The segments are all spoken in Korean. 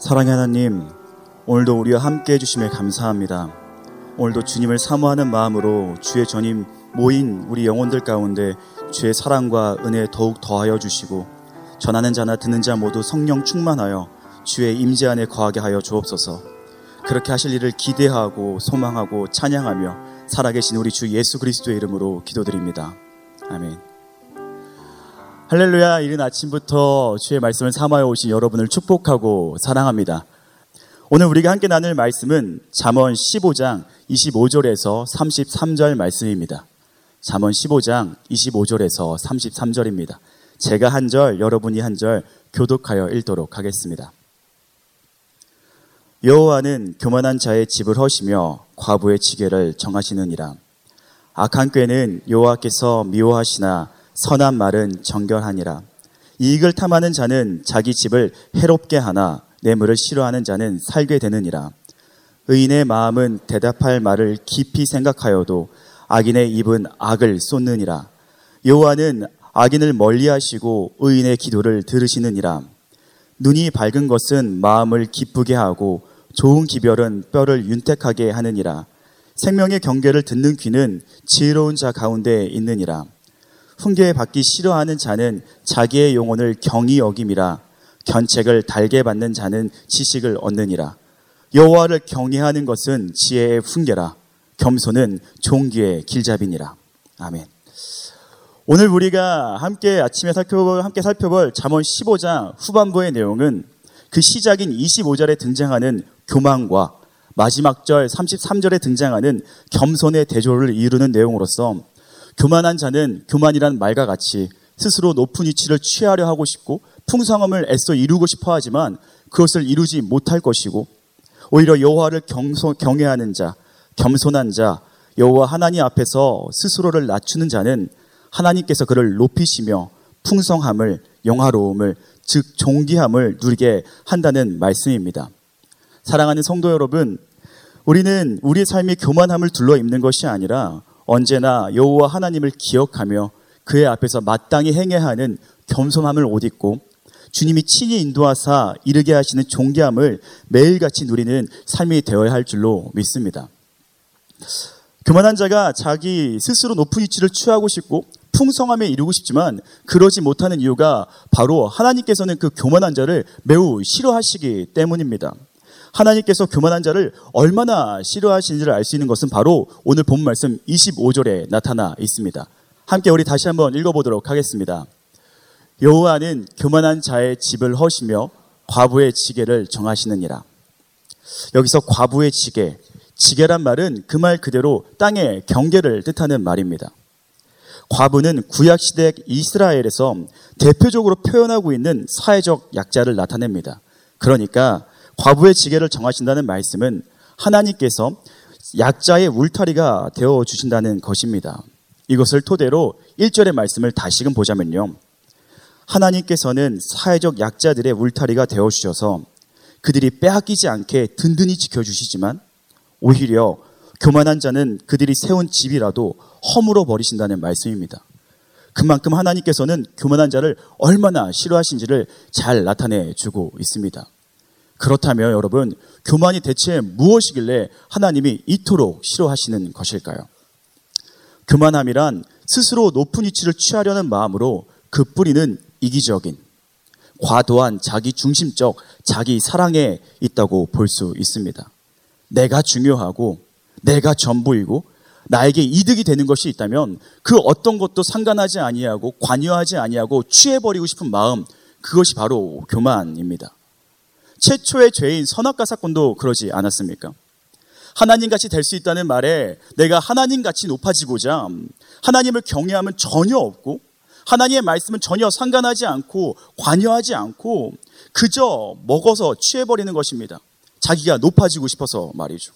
사랑의 하나님, 오늘도 우리와 함께 해주심에 감사합니다. 오늘도 주님을 사모하는 마음으로 주의 전임 모인 우리 영혼들 가운데 주의 사랑과 은혜 더욱 더하여 주시고 전하는 자나 듣는 자 모두 성령 충만하여 주의 임재 안에 거하게 하여 주옵소서. 그렇게 하실 일을 기대하고 소망하고 찬양하며 살아계신 우리 주 예수 그리스도의 이름으로 기도드립니다. 아멘. 할렐루야, 이른 아침부터 주의 말씀을 삼아여 오신 여러분을 축복하고 사랑합니다. 오늘 우리가 함께 나눌 말씀은 잠언 15장 25절에서 33절 말씀입니다. 잠언 15장 25절에서 33절입니다. 제가 한 절, 여러분이 한 절 교독하여 읽도록 하겠습니다. 여호와는 교만한 자의 집을 허시며 과부의 지게를 정하시느니라. 악한 꾀는 여호와께서 미워하시나 선한 말은 정결하니라. 이익을 탐하는 자는 자기 집을 해롭게 하나 뇌물을 싫어하는 자는 살게 되느니라. 의인의 마음은 대답할 말을 깊이 생각하여도 악인의 입은 악을 쏟느니라. 여호와는 악인을 멀리하시고 의인의 기도를 들으시느니라. 눈이 밝은 것은 마음을 기쁘게 하고 좋은 기별은 뼈를 윤택하게 하느니라. 생명의 경계를 듣는 귀는 지혜로운 자 가운데 있느니라. 훈계 받기 싫어하는 자는 자기의 영혼을 경히 여김이라. 견책을 달게 받는 자는 지식을 얻느니라. 여호와를 경외하는 것은 지혜의 훈계라. 겸손은 종기의 길잡이니라. 아멘. 오늘 우리가 함께 아침에 살펴볼, 함께 살펴볼 잠언 15장 후반부의 내용은 그 시작인 25절에 등장하는 교만과 마지막 절 33절에 등장하는 겸손의 대조를 이루는 내용으로서 교만한 자는 교만이란 말과 같이 스스로 높은 위치를 취하려 하고 싶고 풍성함을 애써 이루고 싶어 하지만 그것을 이루지 못할 것이고 오히려 여호와를 경외하는 자, 겸손한 자, 여호와 하나님 앞에서 스스로를 낮추는 자는 하나님께서 그를 높이시며 풍성함을 영화로움을 즉 존귀함을 누리게 한다는 말씀입니다. 사랑하는 성도 여러분, 우리는 우리의 삶이 교만함을 둘러 입는 것이 아니라 언제나 여호와 하나님을 기억하며 그의 앞에서 마땅히 행해야 하는 겸손함을 옷 입고 주님이 친히 인도하사 이르게 하시는 존귀함을 매일같이 누리는 삶이 되어야 할 줄로 믿습니다. 교만한 자가 자기 스스로 높은 위치를 취하고 싶고 풍성함에 이루고 싶지만 그러지 못하는 이유가 바로 하나님께서는 그 교만한 자를 매우 싫어하시기 때문입니다. 하나님께서 교만한 자를 얼마나 싫어하시는지를 알 수 있는 것은 바로 오늘 본 말씀 25절에 나타나 있습니다. 함께 우리 다시 한번 읽어보도록 하겠습니다. 여호와는 교만한 자의 집을 허시며 과부의 지게를 정하시느니라. 여기서 과부의 지게, 지게란 말은 그 말 그대로 땅의 경계를 뜻하는 말입니다. 과부는 구약시대 이스라엘에서 대표적으로 표현하고 있는 사회적 약자를 나타냅니다. 그러니까 과부의 지게를 정하신다는 말씀은 하나님께서 약자의 울타리가 되어 주신다는 것입니다. 이것을 토대로 1절의 말씀을 다시금 보자면요. 하나님께서는 사회적 약자들의 울타리가 되어 주셔서 그들이 빼앗기지 않게 든든히 지켜 주시지만 오히려 교만한 자는 그들이 세운 집이라도 허물어 버리신다는 말씀입니다. 그만큼 하나님께서는 교만한 자를 얼마나 싫어하신지를 잘 나타내 주고 있습니다. 그렇다면 여러분, 교만이 대체 무엇이길래 하나님이 이토록 싫어하시는 것일까요? 교만함이란 스스로 높은 위치를 취하려는 마음으로 그 뿌리는 이기적인, 과도한 자기 중심적 자기 사랑에 있다고 볼 수 있습니다. 내가 중요하고, 내가 전부이고, 나에게 이득이 되는 것이 있다면 그 어떤 것도 상관하지 아니하고 관여하지 아니하고 취해버리고 싶은 마음, 그것이 바로 교만입니다. 최초의 죄인 선악과 사건도 그러지 않았습니까? 하나님 같이 될 수 있다는 말에 내가 하나님 같이 높아지고자 하나님을 경외하면 전혀 없고 하나님의 말씀은 전혀 상관하지 않고 관여하지 않고 그저 먹어서 취해버리는 것입니다. 자기가 높아지고 싶어서 말이죠.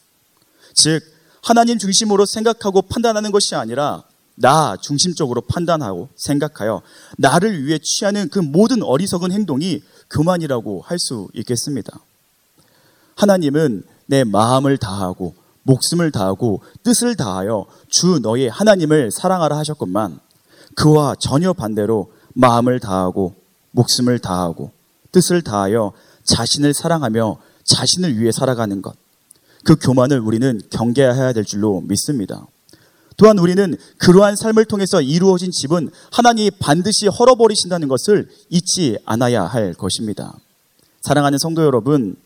즉, 하나님 중심으로 생각하고 판단하는 것이 아니라 나 중심적으로 판단하고 생각하여 나를 위해 취하는 그 모든 어리석은 행동이 교만이라고 할 수 있겠습니다. 하나님은 내 마음을 다하고 목숨을 다하고 뜻을 다하여 주 너의 하나님을 사랑하라 하셨건만 그와 전혀 반대로 마음을 다하고 목숨을 다하고 뜻을 다하여 자신을 사랑하며 자신을 위해 살아가는 것. 그 교만을 우리는 경계해야 될 줄로 믿습니다. 또한 우리는 그러한 삶을 통해서 이루어진 집은 하나님이 반드시 헐어버리신다는 것을 잊지 않아야 할 것입니다. 사랑하는 성도 여러분,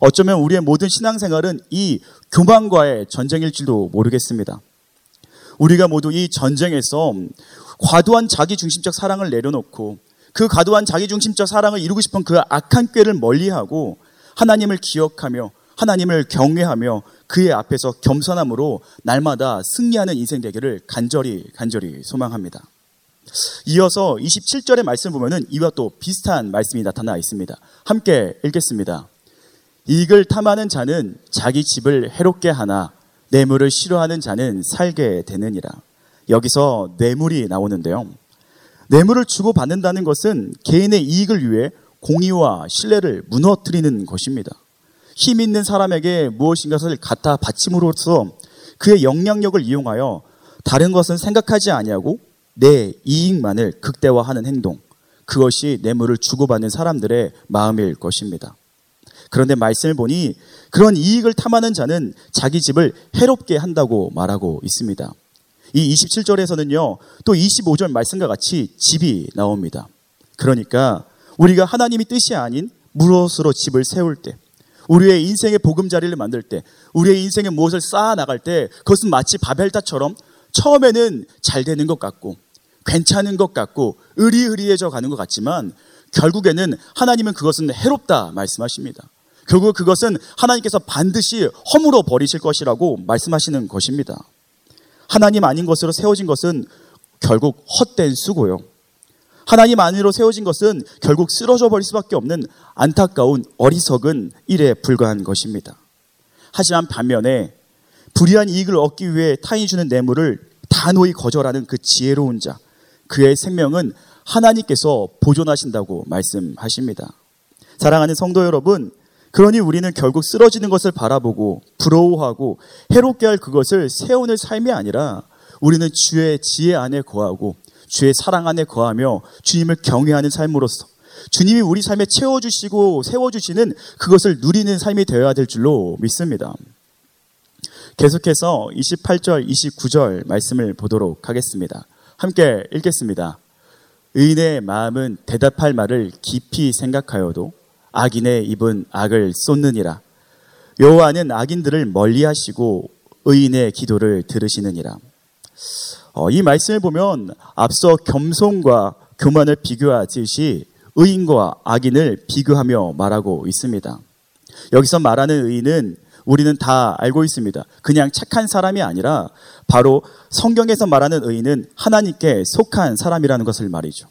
어쩌면 우리의 모든 신앙생활은 이 교만과의 전쟁일지도 모르겠습니다. 우리가 모두 이 전쟁에서 과도한 자기중심적 사랑을 내려놓고 그 과도한 자기중심적 사랑을 이루고 싶은 그 악한 꾀를 멀리하고 하나님을 기억하며 하나님을 경외하며 그의 앞에서 겸손함으로 날마다 승리하는 인생 되기를 간절히 간절히 소망합니다. 이어서 27절의 말씀 보면은 이와 또 비슷한 말씀이 나타나 있습니다. 함께 읽겠습니다. 이익을 탐하는 자는 자기 집을 해롭게 하나 뇌물을 싫어하는 자는 살게 되느니라. 여기서 뇌물이 나오는데요. 뇌물을 주고 받는다는 것은 개인의 이익을 위해 공의와 신뢰를 무너뜨리는 것입니다. 힘 있는 사람에게 무엇인가를 갖다 바침으로써 그의 영향력을 이용하여 다른 것은 생각하지 아니하고 내 이익만을 극대화하는 행동. 그것이 뇌물을 주고받는 사람들의 마음일 것입니다. 그런데 말씀을 보니 그런 이익을 탐하는 자는 자기 집을 해롭게 한다고 말하고 있습니다. 이 27절에서는요, 또 25절 말씀과 같이 집이 나옵니다. 그러니까 우리가 하나님이 뜻이 아닌 무엇으로 집을 세울 때, 우리의 인생의 보금자리를 만들 때, 우리의 인생에 무엇을 쌓아 나갈 때, 그것은 마치 바벨타처럼 처음에는 잘 되는 것 같고, 괜찮은 것 같고, 의리의리해져 가는 것 같지만, 결국에는 하나님은 그것은 해롭다 말씀하십니다. 결국 그것은 하나님께서 반드시 허물어 버리실 것이라고 말씀하시는 것입니다. 하나님 아닌 것으로 세워진 것은 결국 헛된 수고요. 하나님 안으로 세워진 것은 결국 쓰러져 버릴 수밖에 없는 안타까운 어리석은 일에 불과한 것입니다. 하지만 반면에 불의한 이익을 얻기 위해 타인이 주는 뇌물을 단호히 거절하는 그 지혜로운 자, 그의 생명은 하나님께서 보존하신다고 말씀하십니다. 사랑하는 성도 여러분, 그러니 우리는 결국 쓰러지는 것을 바라보고 부러워하고 해롭게 할 그것을 세우는 삶이 아니라 우리는 주의 지혜 안에 거하고 주의 사랑 안에 거하며 주님을 경외하는 삶으로서 주님이 우리 삶에 채워주시고 세워주시는 그것을 누리는 삶이 되어야 될 줄로 믿습니다. 계속해서 28절, 29절 말씀을 보도록 하겠습니다. 함께 읽겠습니다. 의인의 마음은 대답할 말을 깊이 생각하여도 악인의 입은 악을 쏟느니라. 여호와는 악인들을 멀리하시고 의인의 기도를 들으시느니라. 어, 이 말씀을 보면 앞서 겸손과 교만을 비교하듯이 의인과 악인을 비교하며 말하고 있습니다. 여기서 말하는 의인은 우리는 다 알고 있습니다. 그냥 착한 사람이 아니라 바로 성경에서 말하는 의인은 하나님께 속한 사람이라는 것을 말이죠.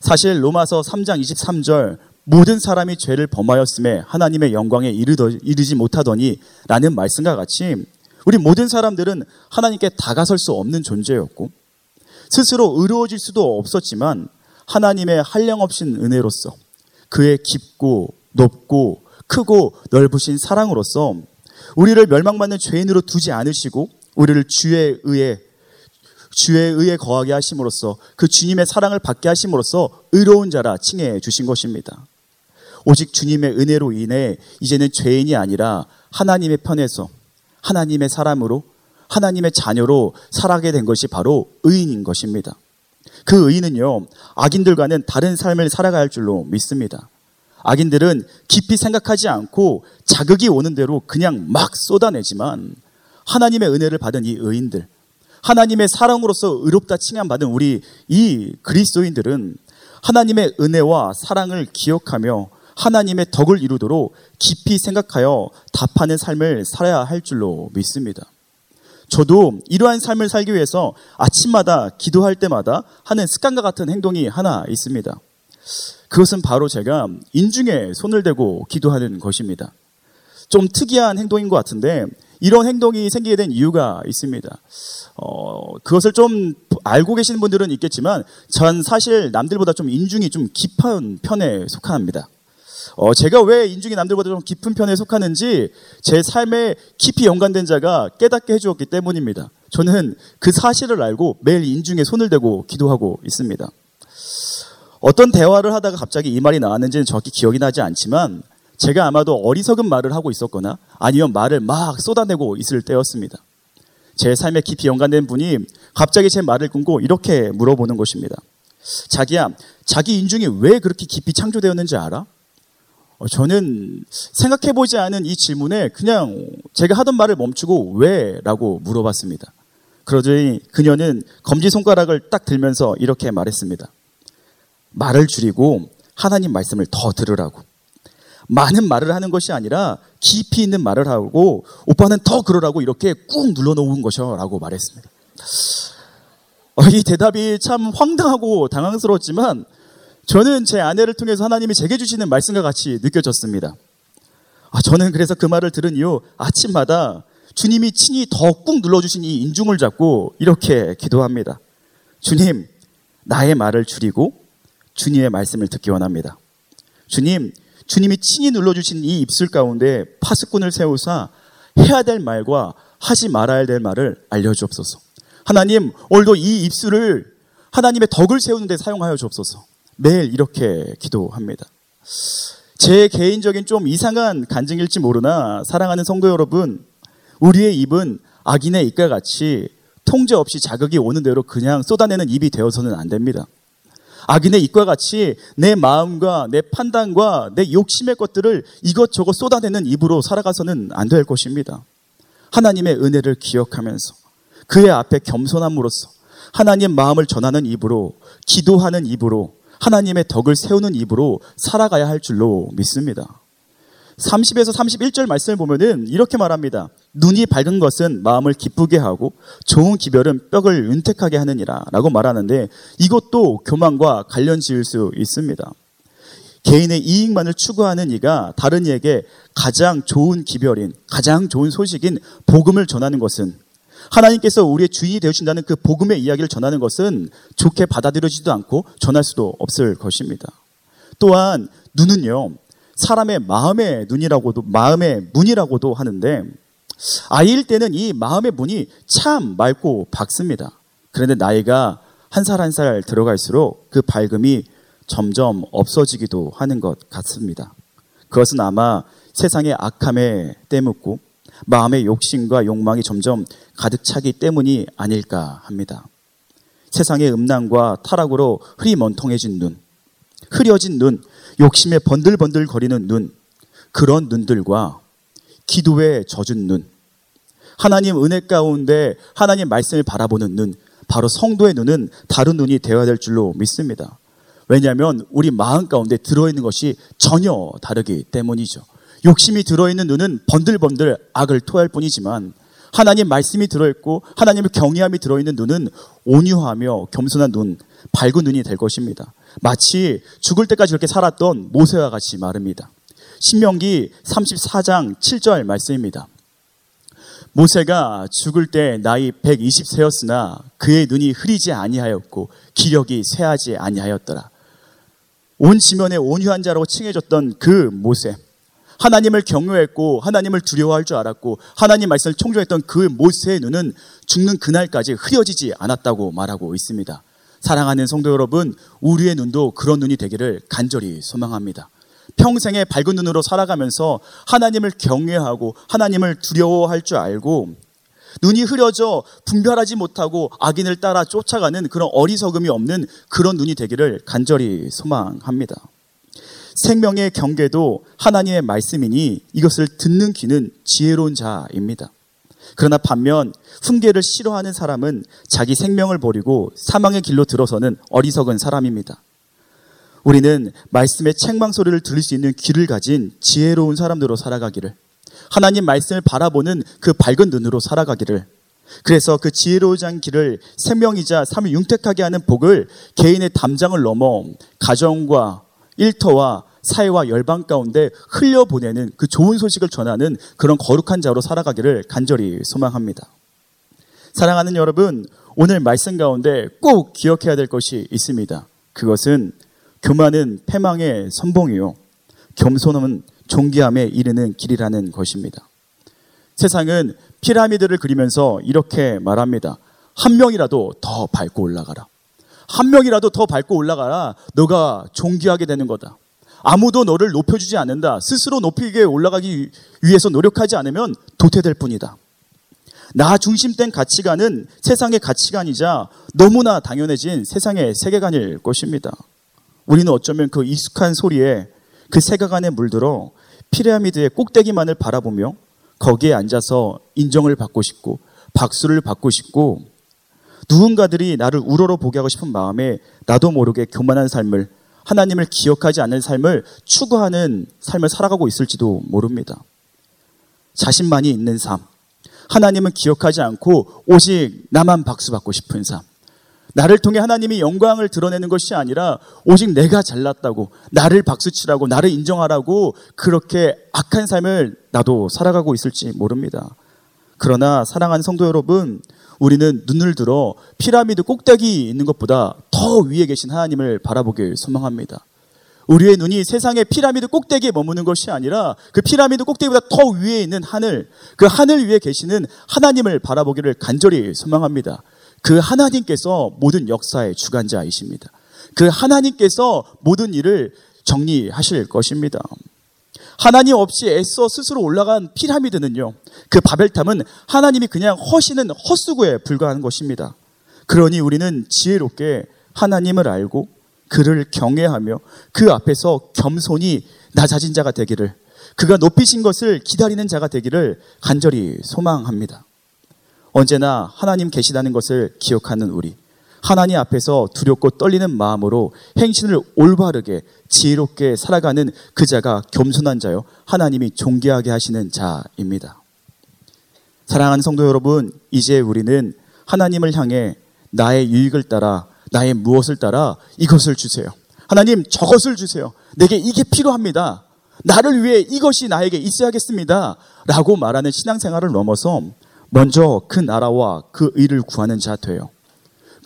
사실 로마서 3장 23절 모든 사람이 죄를 범하였음에 하나님의 영광에 이르지 못하더니 라는 말씀과 같이 우리 모든 사람들은 하나님께 다가설 수 없는 존재였고 스스로 의로워질 수도 없었지만 하나님의 한량없인 은혜로서 그의 깊고 높고 크고 넓으신 사랑으로서 우리를 멸망받는 죄인으로 두지 않으시고 우리를 주의 의에 주의 의에 거하게 하심으로써 그 주님의 사랑을 받게 하심으로써 의로운 자라 칭해 주신 것입니다. 오직 주님의 은혜로 인해 이제는 죄인이 아니라 하나님의 편에서 하나님의 사람으로 하나님의 자녀로 살아가게 된 것이 바로 의인인 것입니다. 그 의인은요, 악인들과는 다른 삶을 살아갈 가 줄로 믿습니다. 악인들은 깊이 생각하지 않고 자극이 오는 대로 그냥 막 쏟아내지만 하나님의 은혜를 받은 이 의인들, 하나님의 사랑으로서 의롭다 칭함받은 우리 이 그리스도인들은 하나님의 은혜와 사랑을 기억하며 하나님의 덕을 이루도록 깊이 생각하여 답하는 삶을 살아야 할 줄로 믿습니다. 저도 이러한 삶을 살기 위해서 아침마다 기도할 때마다 하는 습관과 같은 행동이 하나 있습니다. 그것은 바로 제가 인중에 손을 대고 기도하는 것입니다. 좀 특이한 행동인 것 같은데 이런 행동이 생기게 된 이유가 있습니다. 어, 그것을 좀 알고 계시는 분들은 있겠지만 전 사실 남들보다 좀 인중이 좀 깊은 편에 속합니다. 어, 제가 왜 인중이 남들보다 좀 깊은 편에 속하는지 제 삶에 깊이 연관된 자가 깨닫게 해주었기 때문입니다. 저는 그 사실을 알고 매일 인중에 손을 대고 기도하고 있습니다. 어떤 대화를 하다가 갑자기 이 말이 나왔는지는 정확히 기억이 나지 않지만 제가 아마도 어리석은 말을 하고 있었거나 아니면 말을 막 쏟아내고 있을 때였습니다. 제 삶에 깊이 연관된 분이 갑자기 제 말을 끊고 이렇게 물어보는 것입니다. 자기야, 자기 인중이 왜 그렇게 깊이 창조되었는지 알아? 어, 저는 생각해보지 않은 이 질문에 그냥 제가 하던 말을 멈추고 왜? 라고 물어봤습니다. 그러더니 그녀는 검지손가락을 딱 들면서 이렇게 말했습니다. 말을 줄이고 하나님 말씀을 더 들으라고. 많은 말을 하는 것이 아니라 깊이 있는 말을 하고 오빠는 더 그러라고 이렇게 꾹 눌러놓은 것이라고 말했습니다. 어, 이 대답이 참 황당하고 당황스러웠지만 저는 제 아내를 통해서 하나님이 제게 주시는 말씀과 같이 느껴졌습니다. 아, 저는 그래서 그 말을 들은 이후 아침마다 주님이 친히 더 꾹 눌러주신 이 인중을 잡고 이렇게 기도합니다. 주님, 나의 말을 줄이고 주님의 말씀을 듣기 원합니다. 주님, 주님이 친히 눌러주신 이 입술 가운데 파수꾼을 세우사 해야 될 말과 하지 말아야 될 말을 알려주옵소서. 하나님, 오늘도 이 입술을 하나님의 덕을 세우는데 사용하여 주옵소서. 매일 이렇게 기도합니다. 제 개인적인 좀 이상한 간증일지 모르나 사랑하는 성도 여러분, 우리의 입은 악인의 입과 같이 통제 없이 자극이 오는 대로 그냥 쏟아내는 입이 되어서는 안 됩니다. 악인의 입과 같이 내 마음과 내 판단과 내 욕심의 것들을 이것저것 쏟아내는 입으로 살아가서는 안 될 것입니다. 하나님의 은혜를 기억하면서 그의 앞에 겸손함으로써 하나님 마음을 전하는 입으로 기도하는 입으로 하나님의 덕을 세우는 입으로 살아가야 할 줄로 믿습니다. 30에서 31절 말씀을 보면은 이렇게 말합니다. 눈이 밝은 것은 마음을 기쁘게 하고 좋은 기별은 뼈를 윤택하게 하느니라 라고 말하는데 이것도 교만과 관련 지을 수 있습니다. 개인의 이익만을 추구하는 이가 다른 이에게 가장 좋은 기별인, 가장 좋은 소식인 복음을 전하는 것은 하나님께서 우리의 주인이 되어주신다는 그 복음의 이야기를 전하는 것은 좋게 받아들여지도 않고 전할 수도 없을 것입니다. 또한 눈은요, 사람의 마음의 눈이라고도, 마음의 문이라고도 하는데, 아이일 때는 이 마음의 문이 참 맑고 밝습니다. 그런데 나이가 한 살 한 살 들어갈수록 그 밝음이 점점 없어지기도 하는 것 같습니다. 그것은 아마 세상의 악함에 때묻고 마음의 욕심과 욕망이 점점 가득 차기 때문이 아닐까 합니다. 세상의 음란과 타락으로 흐리멍텅해진 눈, 흐려진 눈, 욕심에 번들번들 거리는 눈, 그런 눈들과 기도에 젖은 눈, 하나님 은혜 가운데 하나님 말씀을 바라보는 눈, 바로 성도의 눈은 다른 눈이 되어야 될 줄로 믿습니다. 왜냐하면 우리 마음 가운데 들어있는 것이 전혀 다르기 때문이죠. 욕심이 들어있는 눈은 번들번들 악을 토할 뿐이지만 하나님 말씀이 들어있고 하나님의 경외함이 들어있는 눈은 온유하며 겸손한 눈, 밝은 눈이 될 것입니다. 마치 죽을 때까지 그렇게 살았던 모세와 같이 말입니다. 신명기 34장 7절 말씀입니다. 모세가 죽을 때 나이 120세였으나 그의 눈이 흐리지 아니하였고 기력이 쇠하지 아니하였더라. 온 지면에 온유한 자라고 칭해졌던 그 모세. 하나님을 경외했고 하나님을 두려워할 줄 알았고 하나님 말씀을 청조했던 그 모세의 눈은 죽는 그날까지 흐려지지 않았다고 말하고 있습니다. 사랑하는 성도 여러분, 우리의 눈도 그런 눈이 되기를 간절히 소망합니다. 평생에 밝은 눈으로 살아가면서 하나님을 경외하고 하나님을 두려워할 줄 알고 눈이 흐려져 분별하지 못하고 악인을 따라 쫓아가는 그런 어리석음이 없는 그런 눈이 되기를 간절히 소망합니다. 생명의 경계도 하나님의 말씀이니 이것을 듣는 귀는 지혜로운 자입니다. 그러나 반면 훈계를 싫어하는 사람은 자기 생명을 버리고 사망의 길로 들어서는 어리석은 사람입니다. 우리는 말씀의 책망 소리를 들을 수 있는 귀를 가진 지혜로운 사람들로 살아가기를 하나님 말씀을 바라보는 그 밝은 눈으로 살아가기를 그래서 그 지혜로운 길을 생명이자 삶을 융택하게 하는 복을 개인의 담장을 넘어 가정과 일터와 사회와 열방 가운데 흘려보내는 그 좋은 소식을 전하는 그런 거룩한 자로 살아가기를 간절히 소망합니다. 사랑하는 여러분, 오늘 말씀 가운데 꼭 기억해야 될 것이 있습니다. 그것은 교만은 패망의 선봉이요. 겸손은 존귀함에 이르는 길이라는 것입니다. 세상은 피라미드를 그리면서 이렇게 말합니다. 한 명이라도 더 밟고 올라가라. 한 명이라도 더 밟고 올라가라. 너가 존귀하게 되는 거다. 아무도 너를 높여주지 않는다. 스스로 높이게 올라가기 위해서 노력하지 않으면 도태될 뿐이다. 나 중심된 가치관은 세상의 가치관이자 너무나 당연해진 세상의 세계관일 것입니다. 우리는 어쩌면 그 익숙한 소리에 그 세계관에 물들어 피라미드의 꼭대기만을 바라보며 거기에 앉아서 인정을 받고 싶고 박수를 받고 싶고 누군가들이 나를 우러러 보게 하고 싶은 마음에 나도 모르게 교만한 삶을 하나님을 기억하지 않는 삶을 추구하는 삶을 살아가고 있을지도 모릅니다. 자신만이 있는 삶. 하나님은 기억하지 않고 오직 나만 박수받고 싶은 삶. 나를 통해 하나님이 영광을 드러내는 것이 아니라 오직 내가 잘났다고, 나를 박수치라고, 나를 인정하라고 그렇게 악한 삶을 나도 살아가고 있을지 모릅니다. 그러나 사랑하는 성도 여러분, 우리는 눈을 들어 피라미드 꼭대기 있는 것보다 더 위에 계신 하나님을 바라보길 소망합니다. 우리의 눈이 세상의 피라미드 꼭대기에 머무는 것이 아니라 그 피라미드 꼭대기보다 더 위에 있는 하늘, 그 하늘 위에 계시는 하나님을 바라보기를 간절히 소망합니다. 그 하나님께서 모든 역사의 주관자이십니다. 그 하나님께서 모든 일을 정리하실 것입니다. 하나님 없이 애써 스스로 올라간 피라미드는요, 그 바벨탑은 하나님이 그냥 허시는 헛수고에 불과한 것입니다. 그러니 우리는 지혜롭게 하나님을 알고 그를 경외하며 그 앞에서 겸손히 낮아진 자가 되기를 그가 높이신 것을 기다리는 자가 되기를 간절히 소망합니다. 언제나 하나님 계시다는 것을 기억하는 우리. 하나님 앞에서 두렵고 떨리는 마음으로 행신을 올바르게 지혜롭게 살아가는 그 자가 겸손한 자요. 하나님이 존귀하게 하시는 자입니다. 사랑하는 성도 여러분, 이제 우리는 하나님을 향해 나의 유익을 따라 나의 무엇을 따라 이것을 주세요. 하나님 저것을 주세요. 내게 이게 필요합니다. 나를 위해 이것이 나에게 있어야겠습니다. 라고 말하는 신앙생활을 넘어서 먼저 그 나라와 그 의를 구하는 자 돼요.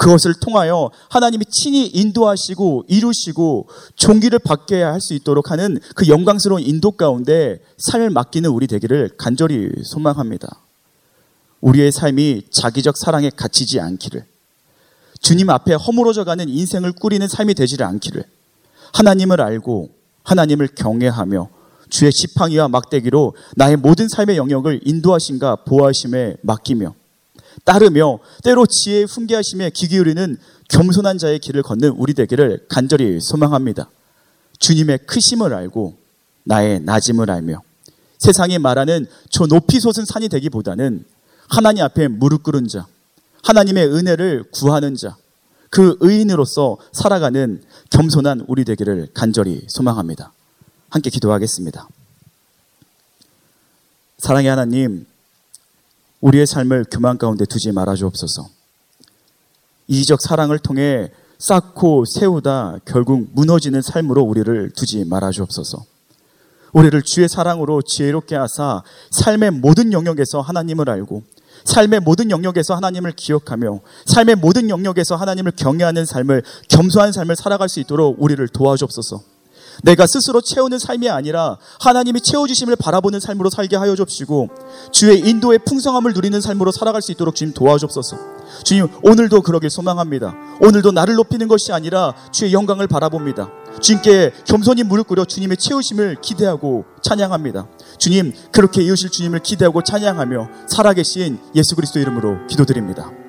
그것을 통하여 하나님이 친히 인도하시고 이루시고 종기를 받게 할 수 있도록 하는 그 영광스러운 인도 가운데 삶을 맡기는 우리 되기를 간절히 소망합니다. 우리의 삶이 자기적 사랑에 갇히지 않기를 주님 앞에 허물어져 가는 인생을 꾸리는 삶이 되지를 않기를 하나님을 알고 하나님을 경외하며 주의 지팡이와 막대기로 나의 모든 삶의 영역을 인도하신가 보호하심에 맡기며 따르며 때로 지혜에 훈계하심에 귀 기울이는 겸손한 자의 길을 걷는 우리 되기를 간절히 소망합니다. 주님의 크심을 알고 나의 낮음을 알며 세상이 말하는 저 높이 솟은 산이 되기보다는 하나님 앞에 무릎 꿇은 자, 하나님의 은혜를 구하는 자, 그 의인으로서 살아가는 겸손한 우리 되기를 간절히 소망합니다. 함께 기도하겠습니다. 사랑의 하나님, 우리의 삶을 교만 가운데 두지 말아 주옵소서. 이적 사랑을 통해 쌓고 세우다 결국 무너지는 삶으로 우리를 두지 말아 주옵소서. 우리를 주의 사랑으로 지혜롭게 하사 삶의 모든 영역에서 하나님을 알고 삶의 모든 영역에서 하나님을 기억하며 삶의 모든 영역에서 하나님을 경외하는 삶을 겸손한 삶을 살아갈 수 있도록 우리를 도와주옵소서. 내가 스스로 채우는 삶이 아니라 하나님이 채워주심을 바라보는 삶으로 살게 하여 줍시고 주의 인도의 풍성함을 누리는 삶으로 살아갈 수 있도록 주님 도와주옵소서. 주님 오늘도 그러길 소망합니다. 오늘도 나를 높이는 것이 아니라 주의 영광을 바라봅니다. 주님께 겸손히 무릎 꿇어 주님의 채우심을 기대하고 찬양합니다. 주님 그렇게 이으실 주님을 기대하고 찬양하며 살아계신 예수 그리스도 이름으로 기도드립니다.